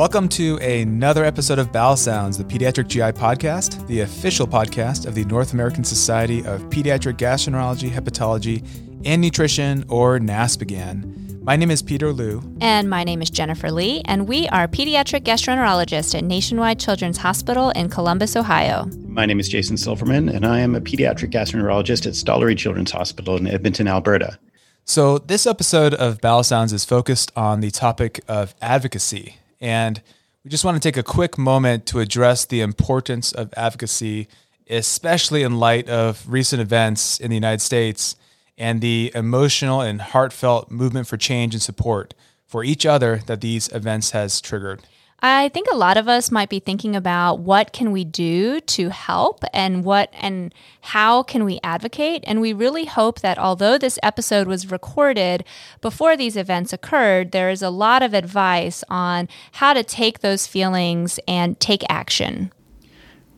Welcome to another episode of Bowel Sounds, the Pediatric GI podcast, the official podcast of the North American Society of Pediatric Gastroenterology, Hepatology, and Nutrition, or NASPGHAN. My name is Peter Liu. And my name is Jennifer Lee, and we are pediatric gastroenterologists at Nationwide Children's Hospital in Columbus, Ohio. My name is Jason Silverman, and I am a pediatric gastroenterologist at Stollery Children's Hospital in Edmonton, Alberta. So, this episode of Bowel Sounds is focused on the topic of advocacy. And we just want to take a quick moment to address the importance of advocacy, especially in light of recent events in the United States and the emotional and heartfelt movement for change and support for each other that these events has triggered. I think a lot of us might be thinking about what can we do to help and what and how can we advocate and we really hope that although this episode was recorded before these events occurred there is a lot of advice on how to take those feelings and take action.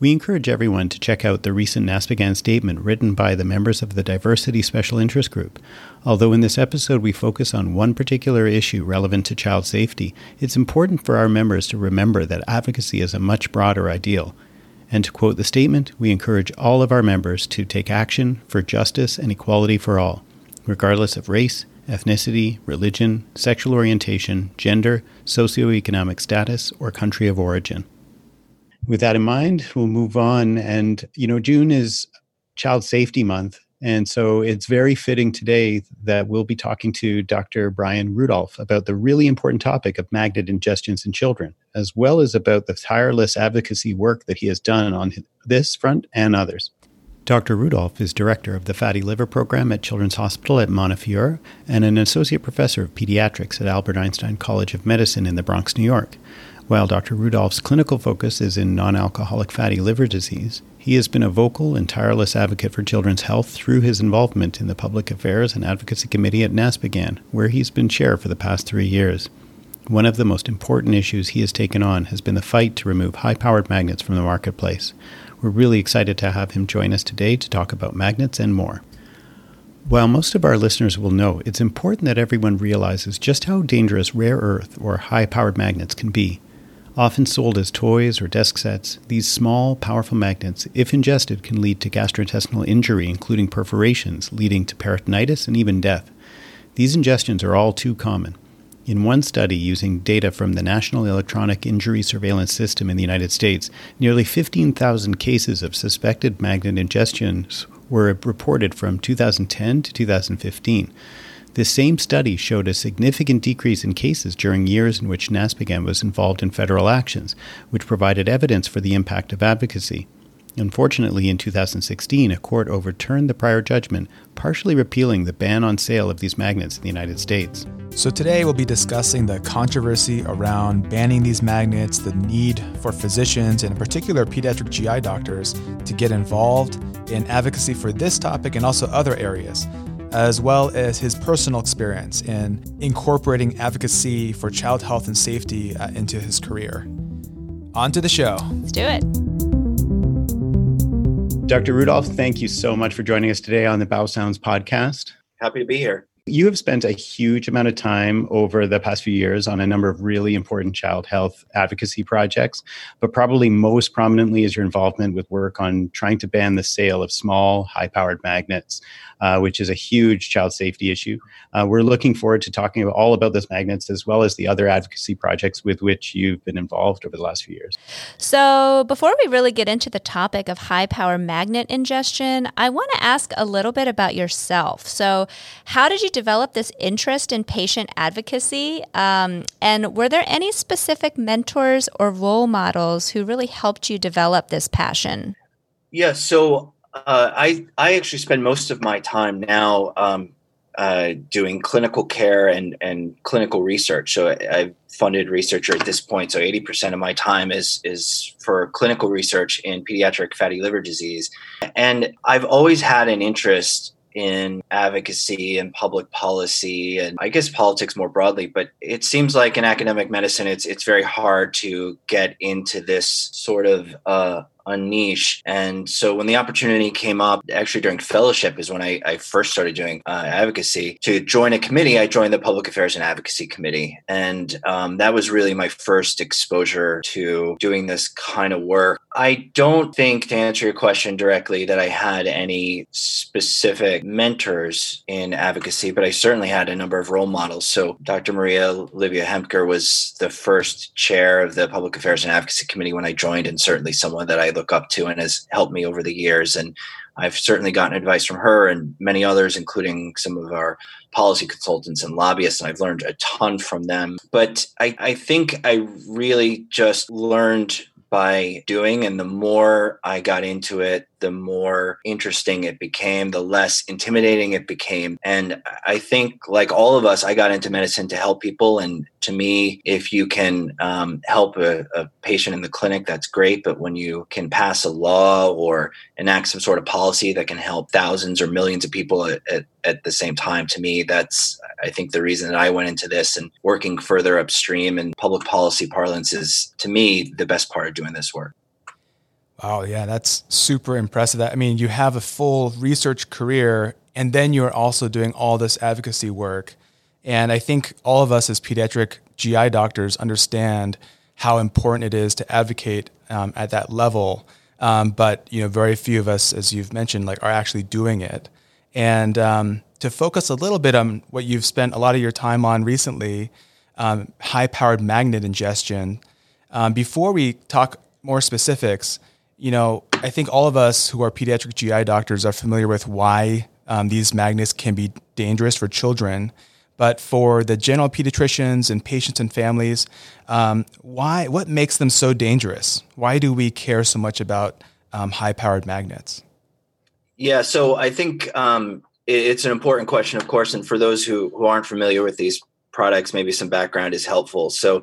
We encourage everyone to check out the recent NASPGHAN statement written by the members of the Diversity Special Interest Group. Although in this episode we focus on one particular issue relevant to child safety, it's important for our members to remember that advocacy is a much broader ideal. And to quote the statement, we encourage all of our members to take action for justice and equality for all, regardless of race, ethnicity, religion, sexual orientation, gender, socioeconomic status, or country of origin with that in mind, we'll move on. And, you know, June is Child Safety Month. And so it's very fitting today that we'll be talking to Dr. Bryan Rudolph about the really important topic of magnet ingestions in children, as well as about the tireless advocacy work that he has done on this front and others. Dr. Rudolph is director of the Fatty Liver Program at Children's Hospital at Montefiore and an associate professor of pediatrics at Albert Einstein College of Medicine in the Bronx, New York. While Dr. Rudolph's clinical focus is in non alcoholic fatty liver disease, he has been a vocal and tireless advocate for children's health through his involvement in the Public Affairs and Advocacy Committee at NASPGHAN, where he's been chair for the past three years. One of the most important issues he has taken on has been the fight to remove high powered magnets from the marketplace. We're really excited to have him join us today to talk about magnets and more. While most of our listeners will know, it's important that everyone realizes just how dangerous rare earth or high powered magnets can be. Often sold as toys or desk sets, these small, powerful magnets, if ingested, can lead to gastrointestinal injury, including perforations, leading to peritonitis and even death. These ingestions are all too common. In one study using data from the National Electronic Injury Surveillance System in the United States, nearly 15,000 cases of suspected magnet ingestions were reported from 2010 to 2015. This same study showed a significant decrease in cases during years in which NASPGHAN was involved in federal actions, which provided evidence for the impact of advocacy. Unfortunately, in 2016, a court overturned the prior judgment, partially repealing the ban on sale of these magnets in the United States. So, today we'll be discussing the controversy around banning these magnets, the need for physicians, and in particular pediatric GI doctors, to get involved in advocacy for this topic and also other areas as well as his personal experience in incorporating advocacy for child health and safety uh, into his career. On to the show. Let's do it. Dr. Rudolph, thank you so much for joining us today on the Bowel Sounds podcast. Happy to be here. You have spent a huge amount of time over the past few years on a number of really important child health advocacy projects, but probably most prominently is your involvement with work on trying to ban the sale of small, high powered magnets, uh, which is a huge child safety issue. Uh, we're looking forward to talking about all about those magnets as well as the other advocacy projects with which you've been involved over the last few years. So, before we really get into the topic of high power magnet ingestion, I want to ask a little bit about yourself. So, how did you develop this interest in patient advocacy? Um, and were there any specific mentors or role models who really helped you develop this passion? Yeah, so uh, I I actually spend most of my time now um, uh, doing clinical care and and clinical research. So I, I've funded researcher at this point. So eighty percent of my time is is for clinical research in pediatric fatty liver disease, and I've always had an interest in advocacy and public policy and I guess politics more broadly, but it seems like in academic medicine it's it's very hard to get into this sort of uh, a niche. And so when the opportunity came up, actually during fellowship is when I, I first started doing uh, advocacy. To join a committee, I joined the Public Affairs and Advocacy Committee. And um, that was really my first exposure to doing this kind of work. I don't think, to answer your question directly, that I had any specific mentors in advocacy, but I certainly had a number of role models. So Dr. Maria Oliva-Hemker was the first chair of the Public Affairs and Advocacy Committee when I joined, and certainly someone that I look up to and has helped me over the years. And I've certainly gotten advice from her and many others, including some of our policy consultants and lobbyists, and I've learned a ton from them. But I, I think I really just learned by doing, and the more I got into it, the more interesting it became, the less intimidating it became. And I think, like all of us, I got into medicine to help people. And to me, if you can um, help a, a patient in the clinic, that's great. But when you can pass a law or enact some sort of policy that can help thousands or millions of people at, at, at the same time, to me, that's, I think, the reason that I went into this and working further upstream in public policy parlance is, to me, the best part of doing this work. Oh, yeah, that's super impressive. That I mean, you have a full research career and then you're also doing all this advocacy work. And I think all of us as pediatric GI doctors understand how important it is to advocate um, at that level. Um, but you know, very few of us, as you've mentioned, like are actually doing it. And um, to focus a little bit on what you've spent a lot of your time on recently, um, high-powered magnet ingestion. Um, before we talk more specifics, you know, I think all of us who are pediatric GI doctors are familiar with why um, these magnets can be dangerous for children. But for the general pediatricians and patients and families, um, why? What makes them so dangerous? Why do we care so much about um, high-powered magnets? Yeah, so I think um, it's an important question, of course, and for those who who aren't familiar with these products, maybe some background is helpful. So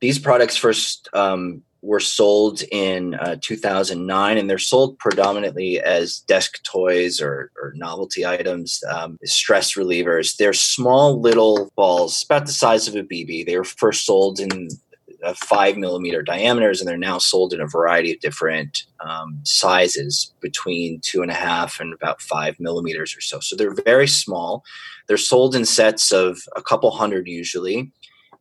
these products first um, were sold in uh, 2009 and they're sold predominantly as desk toys or, or novelty items um, stress relievers. They're small little balls about the size of a bb they were first sold in uh, five millimeter diameters and they're now sold in a variety of different um, sizes between two and a half and about five millimeters or so. So they're very small. They're sold in sets of a couple hundred usually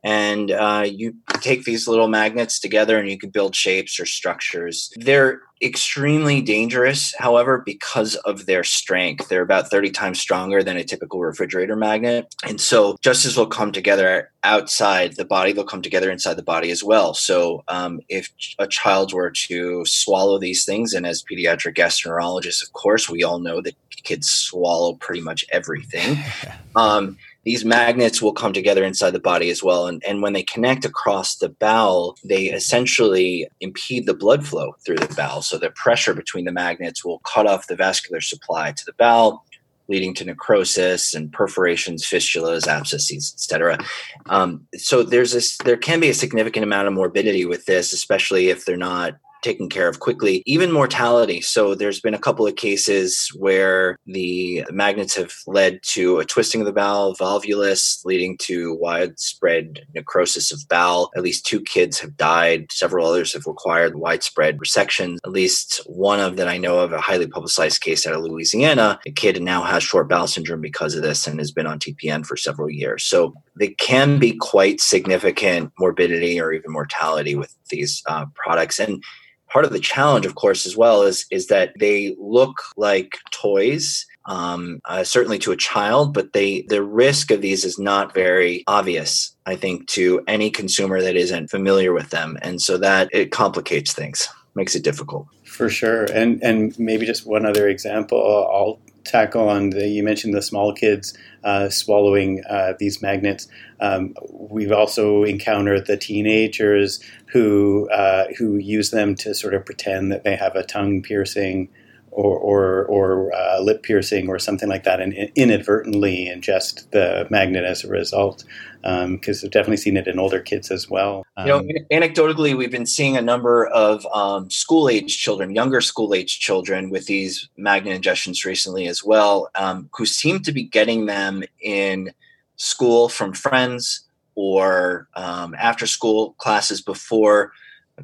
and uh, you take these little magnets together and you can build shapes or structures. They're extremely dangerous, however, because of their strength. They're about 30 times stronger than a typical refrigerator magnet. And so, just as will come together outside the body, they'll come together inside the body as well. So, um, if a child were to swallow these things, and as pediatric gastroenterologists, of course, we all know that kids swallow pretty much everything. Um, these magnets will come together inside the body as well. And, and when they connect across the bowel, they essentially impede the blood flow through the bowel. So the pressure between the magnets will cut off the vascular supply to the bowel, leading to necrosis and perforations, fistulas, abscesses, etc. Um, so there's this, there can be a significant amount of morbidity with this, especially if they're not taken care of quickly, even mortality. So there's been a couple of cases where the magnets have led to a twisting of the bowel, volvulus, leading to widespread necrosis of bowel. At least two kids have died. Several others have required widespread resections. At least one of that I know of, a highly publicized case out of Louisiana. A kid now has short bowel syndrome because of this and has been on TPN for several years. So they can be quite significant morbidity or even mortality with these uh, products. And part of the challenge of course as well is is that they look like toys um, uh, certainly to a child but they the risk of these is not very obvious i think to any consumer that isn't familiar with them. And so that it complicates things makes it difficult for sure and and maybe just one other example i'll tackle on the you mentioned the small kids uh, swallowing uh, these magnets. Um, we've also encountered the teenagers who uh, who use them to sort of pretend that they have a tongue piercing or or, or uh, lip piercing or something like that, and inadvertently ingest the magnet as a result. Because um, I've definitely seen it in older kids as well. Um, you know, um, anecdotally, we've been seeing a number of um, school age children, younger school age children, with these magnet ingestions recently as well, um, who seem to be getting them in school from friends or um, after school classes before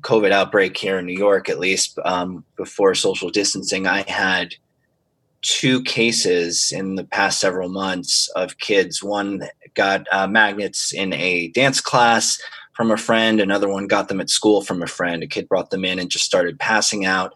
COVID outbreak here in New York, at least um, before social distancing, I had two cases in the past several months of kids. One got uh, magnets in a dance class from a friend, another one got them at school from a friend. A kid brought them in and just started passing out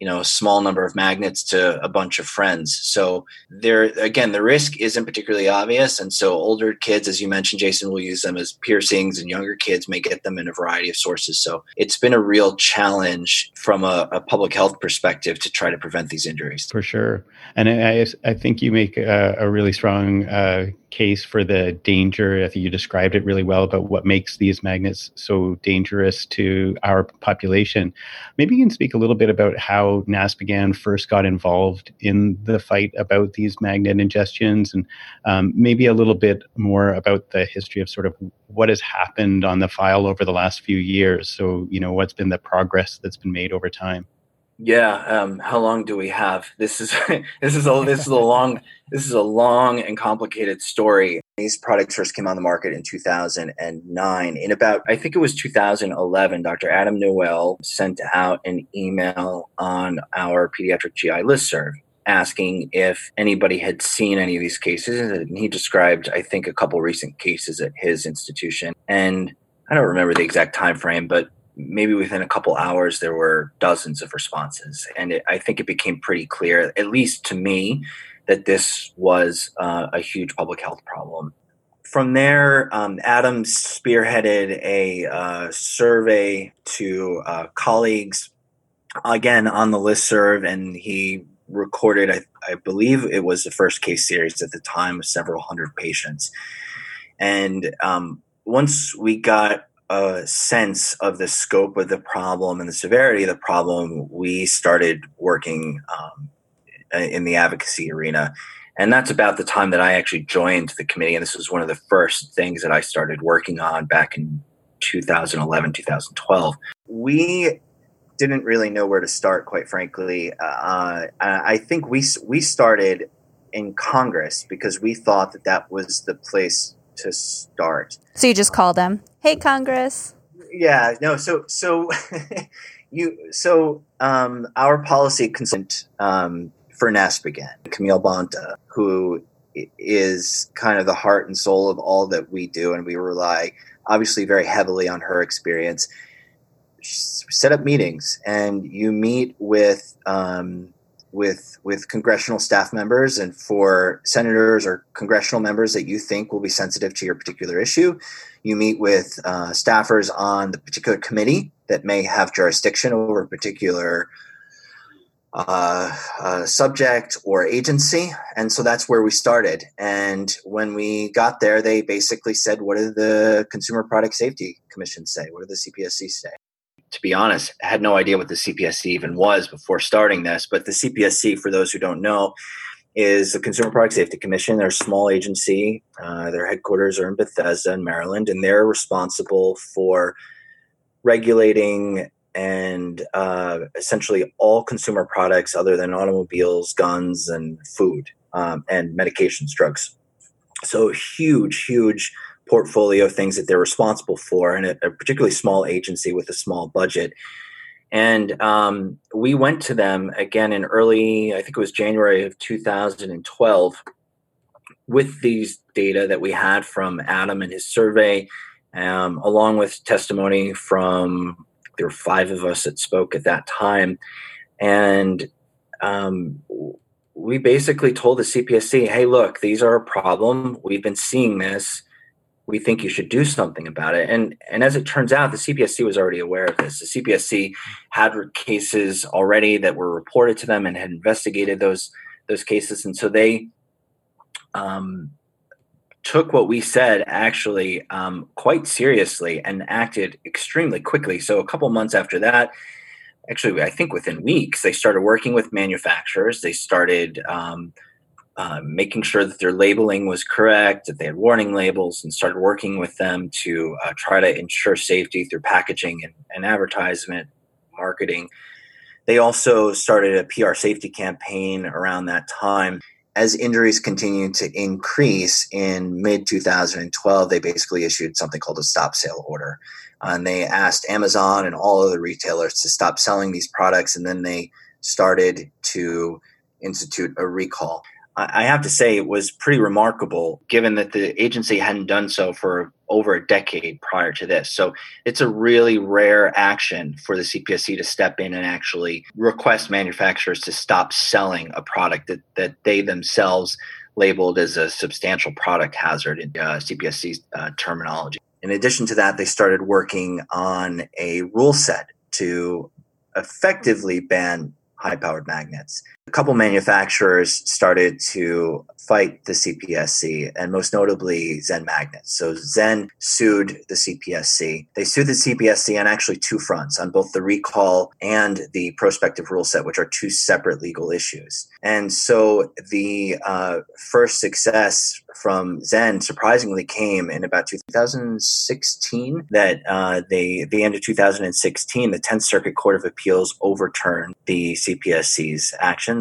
you know a small number of magnets to a bunch of friends. So there again the risk isn't particularly obvious. And so older kids as you mentioned jason will use them as piercings and younger kids may get them in a variety of sources. So it's been a real challenge from a, a public health perspective to try to prevent these injuries. For sure. And i, I think you make a, a really strong uh, case for the danger. I think you described it really well about what makes these magnets so dangerous to our population. Maybe you can speak a little bit about how NASPGHAN first got involved in the fight about these magnet ingestions and um, maybe a little bit more about the history of sort of what has happened on the file over the last few years. So, you know, what's been the progress that's been made over time? Yeah. Um, how long do we have? This is this is a this is a long this is a long and complicated story. These products first came on the market in 2009. In about I think it was 2011, Dr. Adam Noel sent out an email on our pediatric GI listserv asking if anybody had seen any of these cases, and he described I think a couple recent cases at his institution. And I don't remember the exact time frame, but maybe within a couple hours there were dozens of responses. And it, i think it became pretty clear at least to me that this was uh, a huge public health problem. From there um, adam spearheaded a uh, survey to uh, colleagues again on the list serve and he recorded I, I believe it was the first case series at the time of several hundred patients. And um, once we got a sense of the scope of the problem and the severity of the problem, we started working um, in the advocacy arena. And that's about the time that I actually joined the committee. And this was one of the first things that I started working on back in 2011, 2012. We didn't really know where to start, quite frankly. Uh, I think we, we started in Congress because we thought that that was the place to start. So you just call them, "Hey, Congress." Yeah, no. So so you so um, our policy consent um, for NASPGHAN, Camille Bonta, who is kind of the heart and soul of all that we do, and we rely obviously very heavily on her experience. Set up meetings, and you meet with um, with with congressional staff members and for senators or congressional members that you think will be sensitive to your particular issue. You meet with uh, staffers on the particular committee that may have jurisdiction over a particular uh, uh, subject or agency. And so that's where we started. And when we got there, they basically said, What did the Consumer Product Safety Commission say? What did the CPSC say? To be honest, had no idea what the CPSC even was before starting this. But the CPSC, for those who don't know, is the Consumer Product Safety Commission. They're a small agency. Uh, their headquarters are in Bethesda, in Maryland, and they're responsible for regulating and uh, essentially all consumer products other than automobiles, guns, and food, um, and medications, drugs. So huge, huge portfolio things that they're responsible for, and a, a particularly small agency with a small budget. And um, we went to them again in early, I think it was January of 2012, with these data that we had from Adam and his survey, um, along with testimony from there were five of us that spoke at that time, and um, we basically told the CPSC, "Hey, look, these are a problem. We've been seeing this we think you should do something about it. And and as it turns out, the CPSC was already aware of this. The CPSC had cases already that were reported to them and had investigated those those cases, and so they um, took what we said actually um, quite seriously and acted extremely quickly. So a couple months after that, actually, I think within weeks, they started working with manufacturers. They started um, uh, making sure that their labeling was correct, that they had warning labels, and started working with them to uh, try to ensure safety through packaging and, and advertisement, marketing. They also started a PR safety campaign around that time as injuries continued to increase in mid 2012, they basically issued something called a stop sale order. Uh, and they asked Amazon and all other retailers to stop selling these products. And then they started to institute a recall. I have to say it was pretty remarkable given that the agency hadn't done so for over a decade prior to this. So it's a really rare action for the CPSC to step in and actually request manufacturers to stop selling a product that, that they themselves labeled as a substantial product hazard in uh, CPSC uh, terminology. In addition to that, they started working on a rule set to effectively ban high powered magnets. A couple manufacturers started to fight the CPSC, and most notably Zen Magnets. So Zen sued the CPSC. They sued the CPSC on actually two fronts, on both the recall and the prospective rule set, which are two separate legal issues. And so the uh, first success from Zen surprisingly came in about 2016. That uh, they, the end of 2016, the 10th Circuit Court of Appeals overturned the CPSC's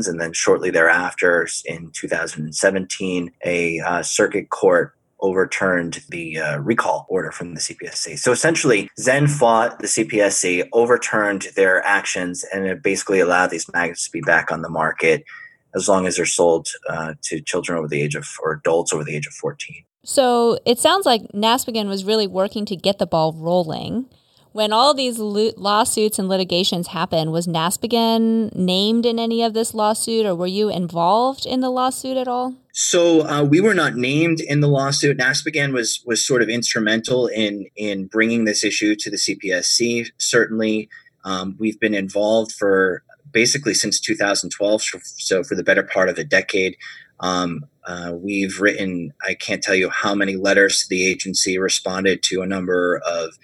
and then shortly thereafter, in 2017, a uh, circuit court overturned the uh, recall order from the CPSC. So essentially, Zen fought the CPSC, overturned their actions, and it basically allowed these magnets to be back on the market as long as they're sold uh, to children over the age of or adults over the age of 14. So it sounds like NASPGHAN was really working to get the ball rolling. When all these lo- lawsuits and litigations happened, was NASPGHAN named in any of this lawsuit, or were you involved in the lawsuit at all? So uh, we were not named in the lawsuit. NASPGHAN was was sort of instrumental in in bringing this issue to the CPSC. Certainly, um, we've been involved for basically since 2012, so for the better part of a decade. Um, uh, we've written, I can't tell you how many letters to the agency, responded to a number of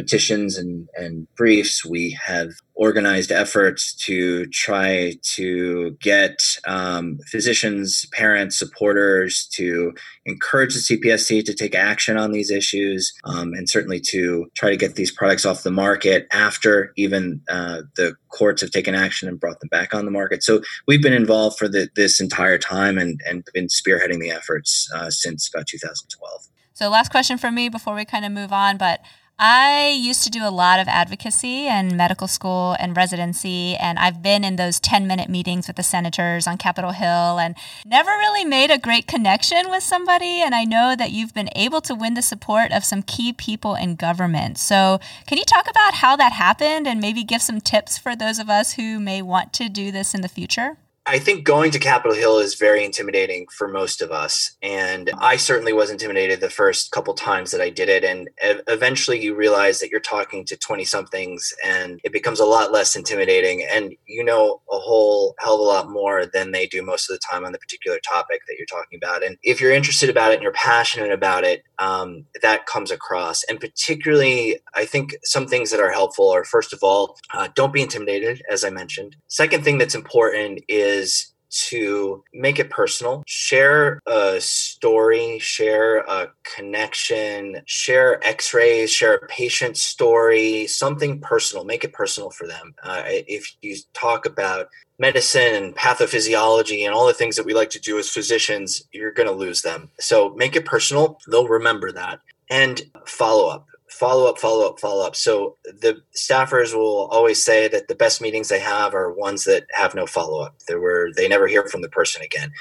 petitions and, and briefs. We have organized efforts to try to get um, physicians, parents, supporters to encourage the CPSC to take action on these issues um, and certainly to try to get these products off the market after even uh, the courts have taken action and brought them back on the market. So we've been involved for the, this entire time and, and been spearheading the efforts uh, since about 2012. So, last question from me before we kind of move on, but I used to do a lot of advocacy and medical school and residency, and I've been in those 10 minute meetings with the senators on Capitol Hill and never really made a great connection with somebody. And I know that you've been able to win the support of some key people in government. So, can you talk about how that happened and maybe give some tips for those of us who may want to do this in the future? I think going to Capitol Hill is very intimidating for most of us. And I certainly was intimidated the first couple times that I did it. And eventually you realize that you're talking to 20 somethings and it becomes a lot less intimidating. And you know a whole hell of a lot more than they do most of the time on the particular topic that you're talking about. And if you're interested about it and you're passionate about it, um, that comes across. And particularly, I think some things that are helpful are first of all, uh, don't be intimidated, as I mentioned. Second thing that's important is is to make it personal, share a story, share a connection, share x rays, share a patient story, something personal, make it personal for them. Uh, if you talk about medicine and pathophysiology and all the things that we like to do as physicians, you're going to lose them. So make it personal, they'll remember that. And follow up follow up, follow up, follow up. So the staffers will always say that the best meetings they have are ones that have no follow up. There were they never hear from the person again.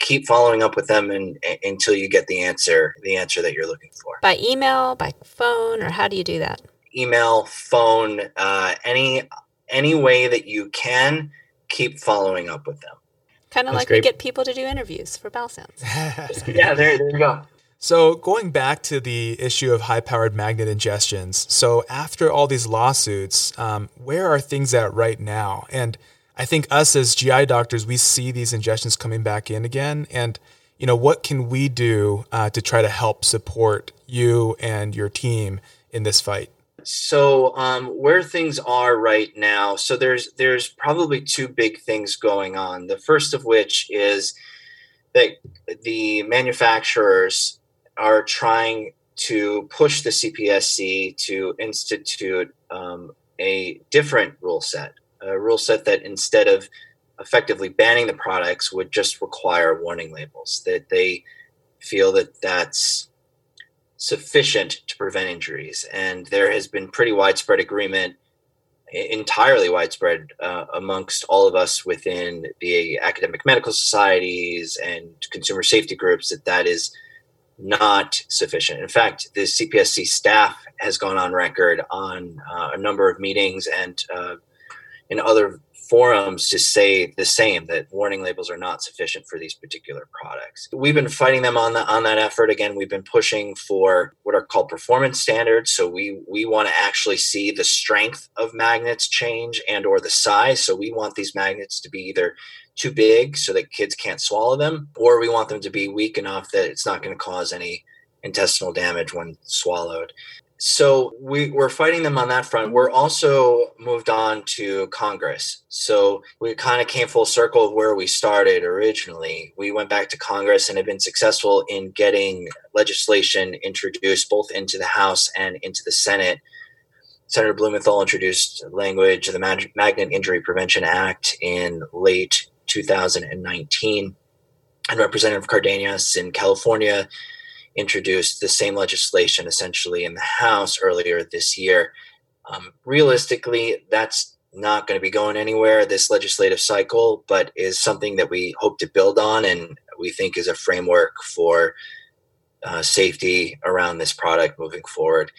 Keep following up with them and, until you get the answer, the answer that you're looking for. By email, by phone, or how do you do that? Email, phone, uh, any any way that you can. Keep following up with them. Kind of like great. we get people to do interviews for Bowel Sounds. yeah, there, there you go. So, going back to the issue of high powered magnet ingestions, so after all these lawsuits, um, where are things at right now? And I think us as GI doctors, we see these ingestions coming back in again. And, you know, what can we do uh, to try to help support you and your team in this fight? So um, where things are right now, so there's there's probably two big things going on. The first of which is that the manufacturers are trying to push the CPSC to institute um, a different rule set, a rule set that instead of effectively banning the products would just require warning labels that they feel that that's sufficient to prevent injuries. And there has been pretty widespread agreement entirely widespread uh, amongst all of us within the academic medical societies and consumer safety groups that that is not sufficient. In fact, the CPSC staff has gone on record on uh, a number of meetings and uh, in other forums to say the same that warning labels are not sufficient for these particular products. We've been fighting them on the, on that effort. Again, we've been pushing for what are called performance standards. So we we want to actually see the strength of magnets change and or the size. So we want these magnets to be either too big so that kids can't swallow them, or we want them to be weak enough that it's not going to cause any intestinal damage when swallowed. So we, we're fighting them on that front. We're also moved on to Congress. So we kind of came full circle of where we started originally. We went back to Congress and have been successful in getting legislation introduced both into the House and into the Senate. Senator Blumenthal introduced language of the Magnet Injury Prevention Act in late 2019. And Representative Cardenas in California introduced the same legislation essentially in the House earlier this year. Um, realistically, that's not going to be going anywhere this legislative cycle, but is something that we hope to build on and we think is a framework for uh, safety around this product moving forward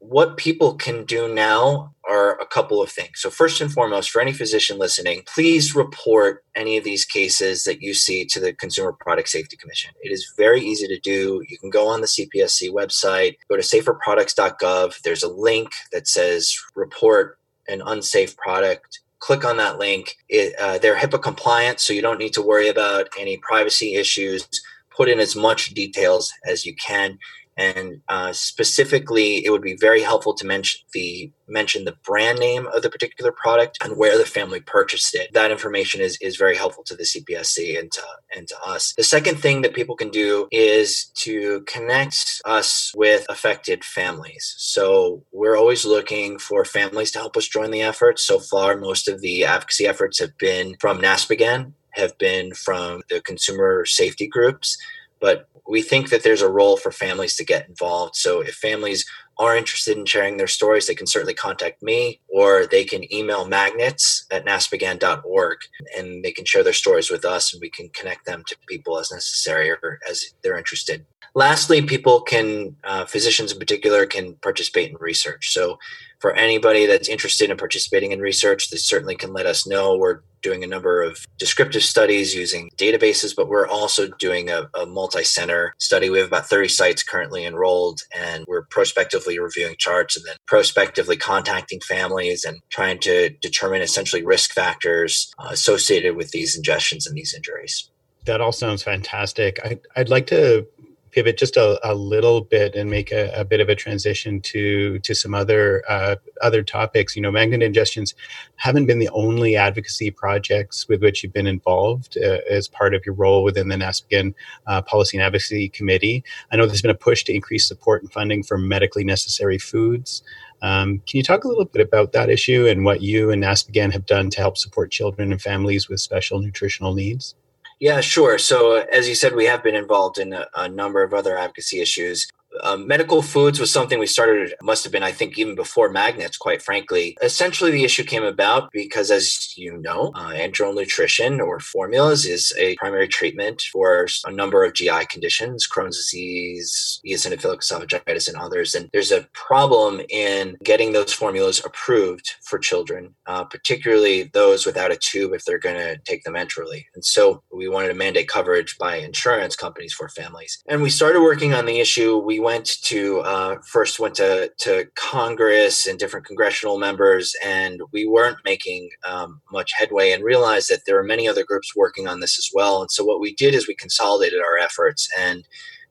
what people can do now are a couple of things. So, first and foremost, for any physician listening, please report any of these cases that you see to the Consumer Product Safety Commission. It is very easy to do. You can go on the CPSC website, go to saferproducts.gov. There's a link that says report an unsafe product. Click on that link. It, uh, they're HIPAA compliant, so you don't need to worry about any privacy issues. Put in as much details as you can and uh, specifically it would be very helpful to mention the mention the brand name of the particular product and where the family purchased it. That information is is very helpful to the cpsc and to and to us. The second thing that people can do is to connect us with affected families. So we're always looking for families to help us join the effort. So far most of the advocacy efforts have been from NASPGHAN have been from the consumer safety groups but we think that there's a role for families to get involved. So if families are interested in sharing their stories, they can certainly contact me or they can email magnets at naspghan.org and they can share their stories with us and we can connect them to people as necessary or as they're interested. Lastly, people can, uh, physicians in particular, can participate in research. So for anybody that's interested in participating in research, they certainly can let us know. We're doing a number of descriptive studies using databases, but we're also doing a, a multi center study. We have about 30 sites currently enrolled, and we're prospectively reviewing charts and then prospectively contacting families and trying to determine essentially risk factors uh, associated with these ingestions and these injuries. That all sounds fantastic. I, I'd like to pivot just a, a little bit and make a, a, bit of a transition to to some other uh, other topics. You know, magnet ingestions haven't been the only advocacy projects with which you've been involved uh, as part of your role within the NASPGHAN uh, Policy and Advocacy Committee. I know there's been a push to increase support and funding for medically necessary foods. Um, can you talk a little bit about that issue and what you and NASPGHAN have done to help support children and families with special nutritional needs? Yeah, sure. So, uh, as you said, we have been involved in a, a number of other advocacy issues. Um, medical foods was something we started, must have been, I think, even before magnets, quite frankly. Essentially, the issue came about because, as you know, uh, enteral nutrition or formulas is a primary treatment for a number of GI conditions, Crohn's disease, eosinophilic esophagitis, and others. And there's a problem in getting those formulas approved for children, uh, particularly those without a tube if they're going to take them enterally. And so we wanted to mandate coverage by insurance companies for families. And we started working on the issue. We went to uh, first went to to Congress and different congressional members, and we weren't making um, much headway, and realized that there are many other groups working on this as well. And so what we did is we consolidated our efforts and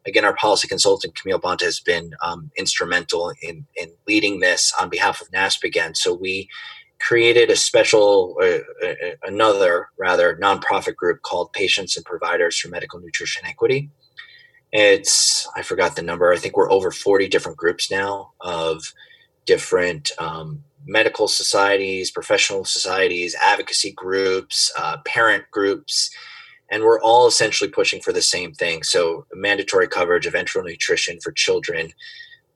again, our policy consultant Camille Bonta has been um, instrumental in in leading this on behalf of NASPGHAN. So we created a special, uh, uh, another rather nonprofit group called Patients and Providers for Medical Nutrition Equity. It's I forgot the number. I think we're over forty different groups now of different um, medical societies, professional societies, advocacy groups, uh, parent groups, and we're all essentially pushing for the same thing. So, mandatory coverage of enteral nutrition for children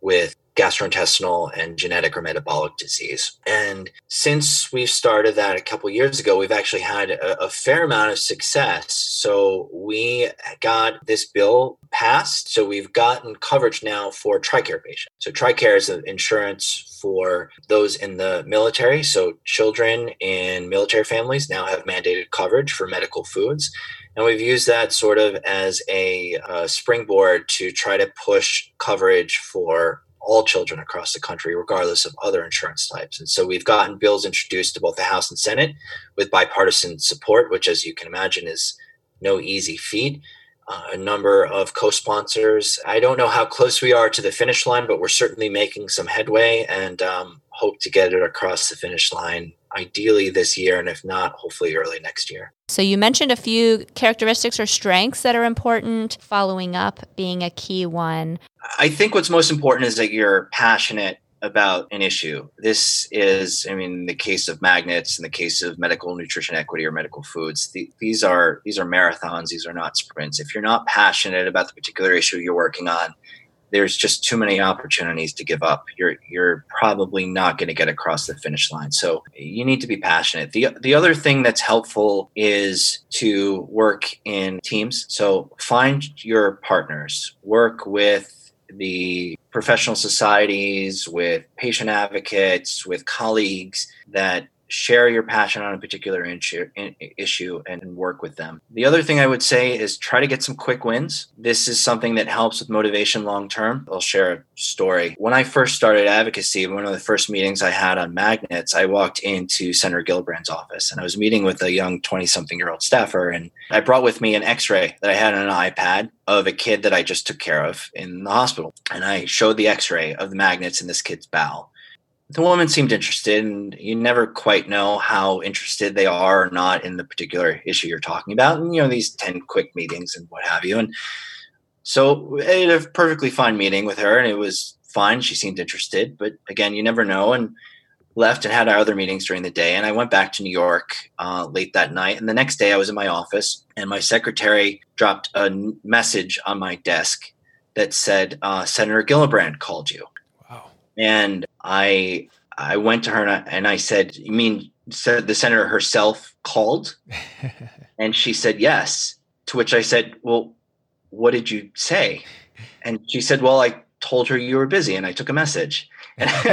with gastrointestinal and genetic or metabolic disease. And since we've started that a couple years ago, we've actually had a, a, fair amount of success. So we got this bill passed. So we've gotten coverage now for TRICARE patients. So TRICARE is an insurance for those in the military. So children in military families now have mandated coverage for medical foods. And we've used that sort of as a, a springboard to try to push coverage for all children across the country, regardless of other insurance types. And so we've gotten bills introduced to both the House and Senate with bipartisan support, which, as you can imagine, is no easy feat. Uh, a number of co sponsors. I don't know how close we are to the finish line, but we're certainly making some headway and um, hope to get it across the finish line ideally this year, and if not, hopefully early next year. So, you mentioned a few characteristics or strengths that are important, following up being a key one. I think what's most important is that you're passionate about an issue. This is, I mean, the case of magnets, in the case of medical nutrition equity or medical foods, the, these are these are marathons. These are not sprints. If you're not passionate about the particular issue you're working on, there's just too many opportunities to give up. You're you're probably not going to get across the finish line. So you need to be passionate. The the other thing that's helpful is to work in teams. So find your partners. Work with the professional societies, with patient advocates, with colleagues that share your passion on a particular issue and work with them. The other thing I would say is try to get some quick wins. This is something that helps with motivation long term. I'll share a story. When I first started advocacy, one of the first meetings I had on magnets, I walked into Senator Gillibrand's office and I was meeting with a young 20 something year old staffer. And I brought with me an x ray that I had on an iPad of a kid that I just took care of in the hospital. And I showed the x ray of the magnets in this kid's bowel the woman seemed interested and you never quite know how interested they are or not in the particular issue you're talking about and you know these 10 quick meetings and what have you and so I had a perfectly fine meeting with her and it was fine. She seemed interested but again you never know and left and had our other meetings during the day and i went back to new york uh, late that night and the next day i was in my office and my secretary dropped a message on my desk that said uh, senator gillibrand called you and I I went to her and I, and I said, "You mean said the senator herself called?" and she said, "Yes." To which I said, "Well, what did you say?" And she said, "Well, I told her you were busy, and I took a message." And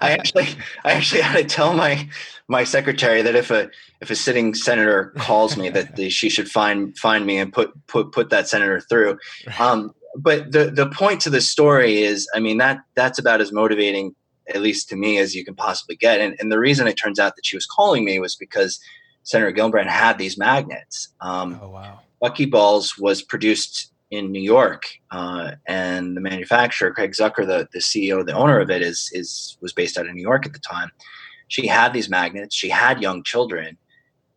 I actually I actually had to tell my my secretary that if a if a sitting senator calls me, that the, she should find find me and put put put that senator through. Um, but the the point to the story is, I mean that that's about as motivating, at least to me, as you can possibly get. And and the reason it turns out that she was calling me was because Senator Gillibrand had these magnets. Um, oh wow! Buckyballs was produced in New York, uh, and the manufacturer Craig Zucker, the the CEO, the owner of it, is is was based out of New York at the time. She had these magnets. She had young children.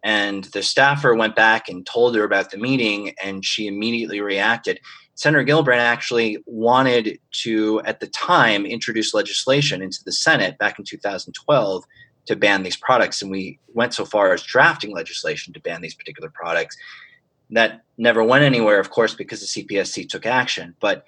And the staffer went back and told her about the meeting, and she immediately reacted. Senator Gillibrand actually wanted to, at the time, introduce legislation into the Senate back in 2012 to ban these products. And we went so far as drafting legislation to ban these particular products. That never went anywhere, of course, because the CPSC took action. But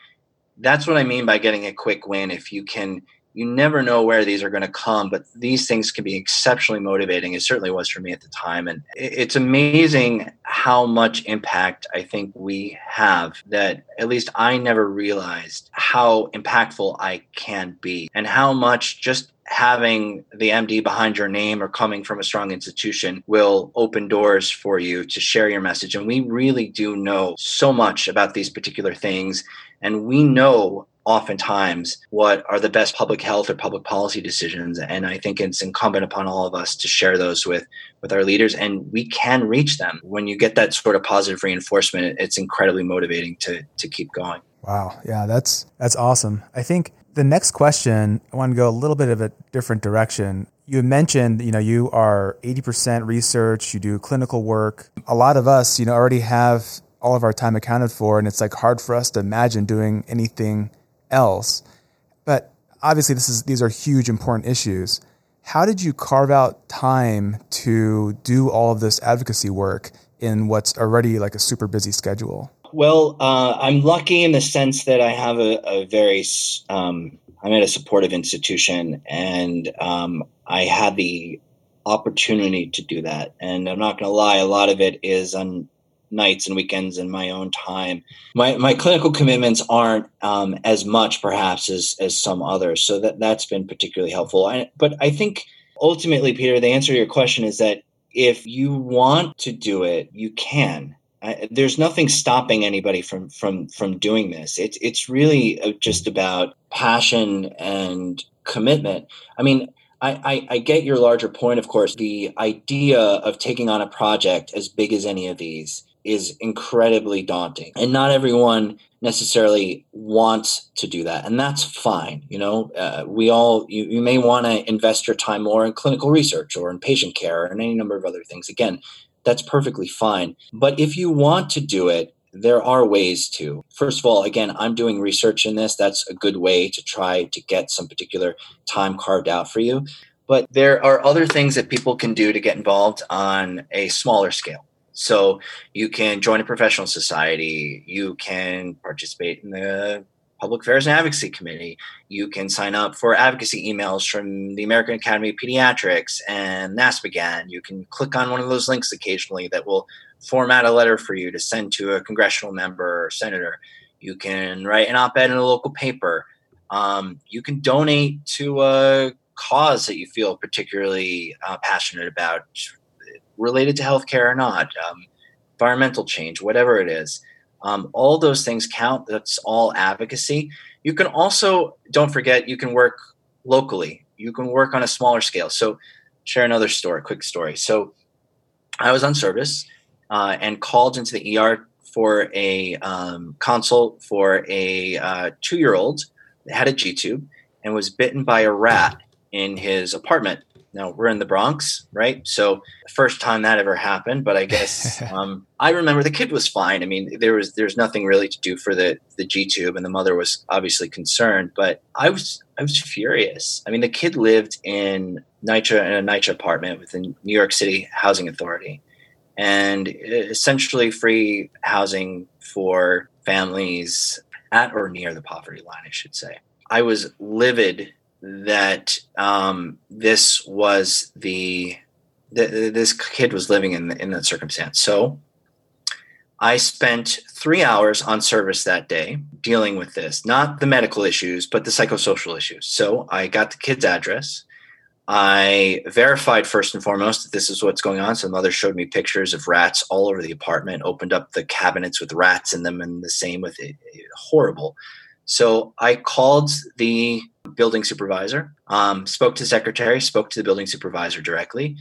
that's what I mean by getting a quick win. If you can you never know where these are going to come, but these things can be exceptionally motivating. It certainly was for me at the time. And it's amazing how much impact I think we have that at least I never realized how impactful I can be and how much just having the MD behind your name or coming from a strong institution will open doors for you to share your message. And we really do know so much about these particular things. And we know oftentimes what are the best public health or public policy decisions and i think it's incumbent upon all of us to share those with with our leaders and we can reach them when you get that sort of positive reinforcement it's incredibly motivating to to keep going Wow. Yeah, that's that's awesome. I think the next question, I want to go a little bit of a different direction. You mentioned, you know, you are 80% research, you do clinical work. A lot of us, you know, already have all of our time accounted for and it's like hard for us to imagine doing anything else. But obviously this is these are huge important issues. How did you carve out time to do all of this advocacy work in what's already like a super busy schedule? Well, uh, I'm lucky in the sense that I have a, a very, um, I'm at a supportive institution and um, I had the opportunity to do that. And I'm not going to lie, a lot of it is on nights and weekends in my own time. My, my clinical commitments aren't um, as much perhaps as, as some others. So that, that's been particularly helpful. I, but I think ultimately, Peter, the answer to your question is that if you want to do it, you can. I, there's nothing stopping anybody from from from doing this. It's it's really uh, just about passion and commitment. I mean, I, I, I get your larger point, of course. The idea of taking on a project as big as any of these is incredibly daunting, and not everyone necessarily wants to do that, and that's fine. You know, uh, we all you, you may want to invest your time more in clinical research or in patient care and any number of other things. Again, that's perfectly fine. But if you want to do it, there are ways to. First of all, again, I'm doing research in this. That's a good way to try to get some particular time carved out for you. But there are other things that people can do to get involved on a smaller scale. So you can join a professional society, you can participate in the Public Affairs and Advocacy Committee. You can sign up for advocacy emails from the American Academy of Pediatrics and NASPGHAN. You can click on one of those links occasionally that will format a letter for you to send to a congressional member or senator. You can write an op ed in a local paper. Um, you can donate to a cause that you feel particularly uh, passionate about, related to healthcare or not, um, environmental change, whatever it is. Um, all those things count. That's all advocacy. You can also, don't forget, you can work locally. You can work on a smaller scale. So, share another story, quick story. So, I was on service uh, and called into the ER for a um, consult for a uh, two year old that had a G tube and was bitten by a rat in his apartment now we're in the Bronx, right? So first time that ever happened, but I guess um, I remember the kid was fine. I mean, there was there's nothing really to do for the the G tube, and the mother was obviously concerned. But I was I was furious. I mean, the kid lived in NYCHA in a NYCHA apartment with the New York City Housing Authority, and essentially free housing for families at or near the poverty line, I should say. I was livid that um, this was the, the, this kid was living in in that circumstance. So I spent three hours on service that day dealing with this, not the medical issues, but the psychosocial issues. So I got the kid's address. I verified first and foremost that this is what's going on. So the mother showed me pictures of rats all over the apartment, opened up the cabinets with rats in them, and the same with it. Horrible. So I called the building supervisor, um, spoke to the secretary, spoke to the building supervisor directly,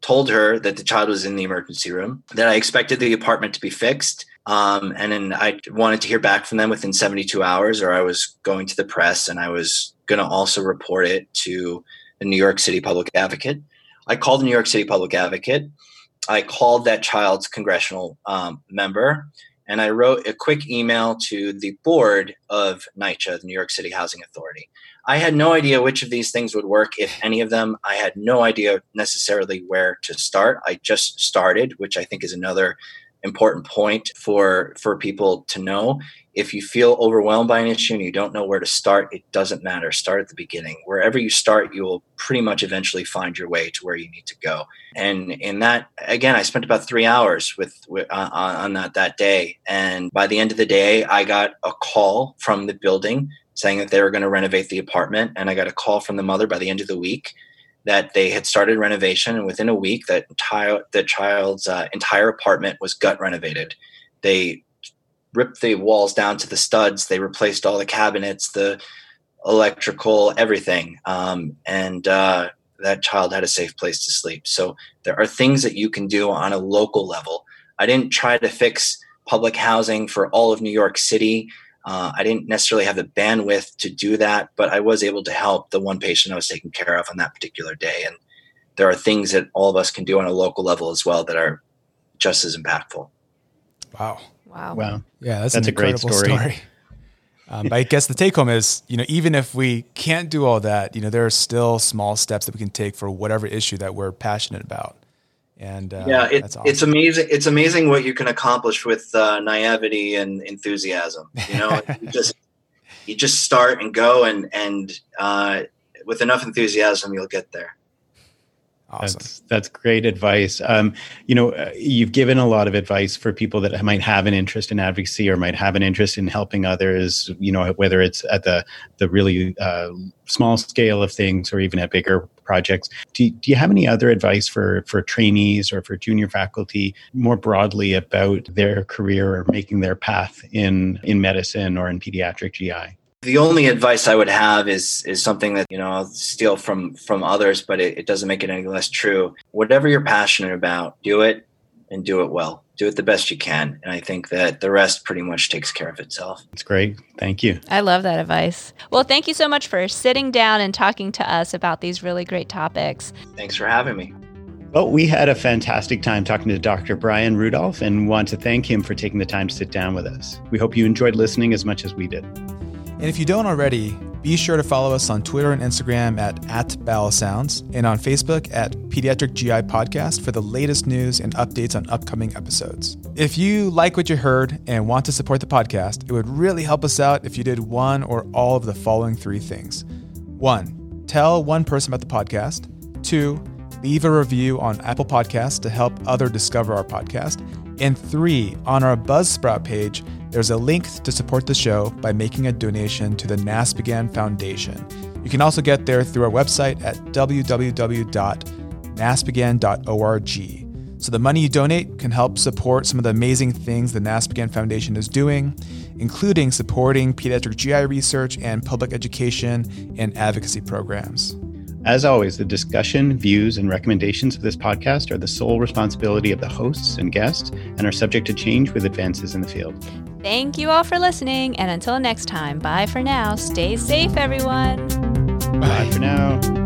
told her that the child was in the emergency room, that I expected the apartment to be fixed. Um, and then I wanted to hear back from them within 72 hours, or I was going to the press and I was going to also report it to the New York City Public Advocate. I called the New York City Public Advocate. I called that child's congressional um, member and I wrote a quick email to the board of NYCHA, the New York City Housing Authority. I had no idea which of these things would work, if any of them. I had no idea necessarily where to start. I just started, which I think is another important point for for people to know if you feel overwhelmed by an issue and you don't know where to start it doesn't matter. Start at the beginning. Wherever you start you will pretty much eventually find your way to where you need to go. And in that again i spent about three hours with, with uh, on that that day. And by the end of the day i got a call from the building saying that they were going to renovate the apartment. And i got a call from the mother by the end of the week that they had started renovation, and within a week, that entire the child's uh, entire apartment was gut renovated. They ripped the walls down to the studs. They replaced all the cabinets, the electrical, everything, um, and uh, that child had a safe place to sleep. So there are things that you can do on a local level. I didn't try to fix public housing for all of New York City. Uh, I didn't necessarily have the bandwidth to do that, but I was able to help the one patient I was taking care of on that particular day. And there are things that all of us can do on a local level as well that are just as impactful. Wow. Wow. Wow. Yeah, that's, That's an a great incredible story. story. Um, but I guess the take home is, you know, even if we can't do all that, you know, there are still small steps that we can take for whatever issue that we're passionate about. And uh, yeah, it, that's awesome. it's amazing. It's amazing what you can accomplish with uh, naivety and enthusiasm. You know, you just you just start and go, and and uh, with enough enthusiasm, you'll get there. Awesome. That's that's great advice. Um, you know, uh, you've given a lot of advice for people that might have an interest in advocacy or might have an interest in helping others. You know, whether it's at the the really uh, small scale of things or even at bigger projects. Do do you have any other advice for for trainees or for junior faculty more broadly about their career or making their path in in medicine or in pediatric GI? The only advice I would have is is something that you know I'll steal from from others, but it, it doesn't make it any less true. Whatever you're passionate about, do it and do it well. Do it the best you can, and I think that the rest pretty much takes care of itself. It's great. Thank you. I love that advice. Well, thank you so much for sitting down and talking to us about these really great topics. Thanks for having me. Well, we had a fantastic time talking to Dr. Bryan Rudolph and want to thank him for taking the time to sit down with us. We hope you enjoyed listening as much as we did. And if you don't already, be sure to follow us on Twitter and Instagram at, at Sounds and on Facebook at Pediatric GI Podcast for the latest news and updates on upcoming episodes. If you like what you heard and want to support the podcast, it would really help us out if you did one or all of the following three things. One, tell one person about the podcast. Two, leave a review on Apple Podcasts to help other discover our podcast. And three, on our Buzzsprout page, there's a link to support the show by making a donation to the NASPGHAN Foundation. You can also get there through our website at www.naspghan.org. So the money you donate can help support some of the amazing things the NASPGHAN Foundation is doing, including supporting pediatric GI research and public education and advocacy programs. As always, the discussion, views, and recommendations of this podcast are the sole responsibility of the hosts and guests and are subject to change with advances in the field. Thank you all for listening. And until next time, bye for now. Stay safe, everyone. Bye for now.